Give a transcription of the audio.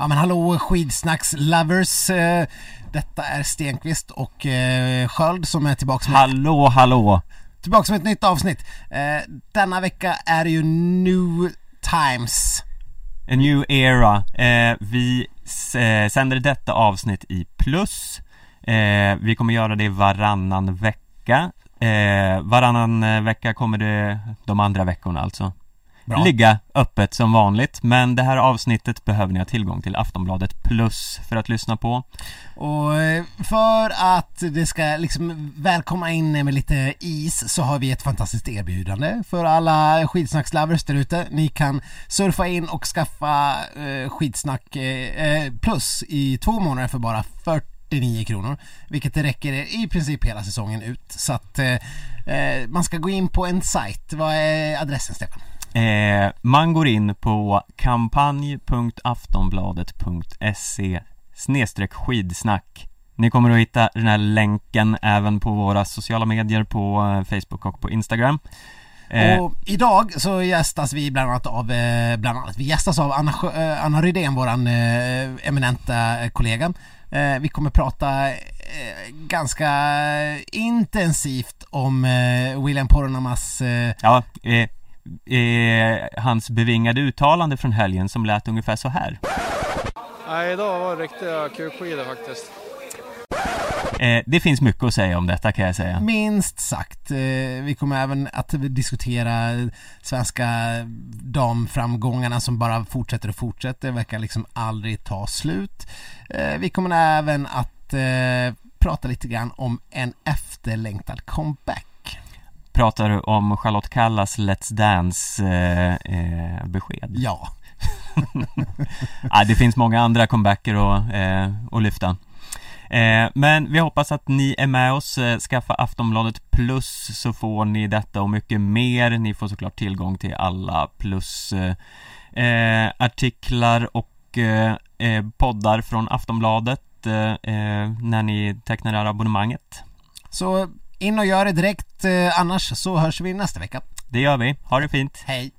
Ja men hallå skidsnacks-lovers. Eh, Detta är Stenqvist och eh, Sköld som är tillbaka med, Hallå, hallå! tillbaka med ett nytt avsnitt. Eh, Denna vecka är det ju New Times. A new era. Vi sänder detta avsnitt i plus. Vi kommer göra det varannan vecka. Varannan vecka kommer det de andra veckorna alltså. Bra. Ligga öppet som vanligt, men det här avsnittet behöver ni ha tillgång till Aftonbladet plus för att lyssna på. Och eh, för att det ska liksom välkomma in med lite is så har vi ett fantastiskt erbjudande för alla skidsnackslovers där ute. Ni kan surfa in och skaffa eh, skidsnack eh, plus i två månader för bara 49 kronor. Vilket det räcker i princip hela säsongen ut. Så att eh, man ska gå in på en sajt. Vad är adressen Stefan? Eh, man går in på kampanj.aftonbladet.se snedstreck skidsnack Ni kommer att hitta den här länken även på våra sociala medier på eh, Facebook och på Instagram eh, Och idag så gästas vi bland annat av, eh, bland annat, vi gästas av Anna, eh, Anna Rydén, våran eminenta kollega. Vi kommer prata ganska intensivt om William Poronamas Ja, eh, hans bevingade uttalande från helgen som lät ungefär så här Nej, idag var det riktiga kukskidor faktiskt. eh, Det finns mycket att säga om detta kan jag säga Minst sagt. Eh, vi kommer även att diskutera svenska damframgångarna som bara fortsätter och fortsätter, verkar liksom aldrig ta slut. Eh, vi kommer även att prata lite grann om en efterlängtad comeback. Pratar du om Charlotte Kallas Let's Dance eh, eh? Ja, ja, det finns många andra comebacker att, eh, att lyfta. Eh, Men vi hoppas att ni är med oss, eh, skaffa Aftonbladet plus så får ni detta och mycket mer. Ni får såklart tillgång till alla plus eh, eh, artiklar och poddar från Aftonbladet när ni tecknar det här abonnemanget. Så in och gör det direkt, eh, annars så hörs vi nästa vecka. Det gör vi, ha det fint! Hej!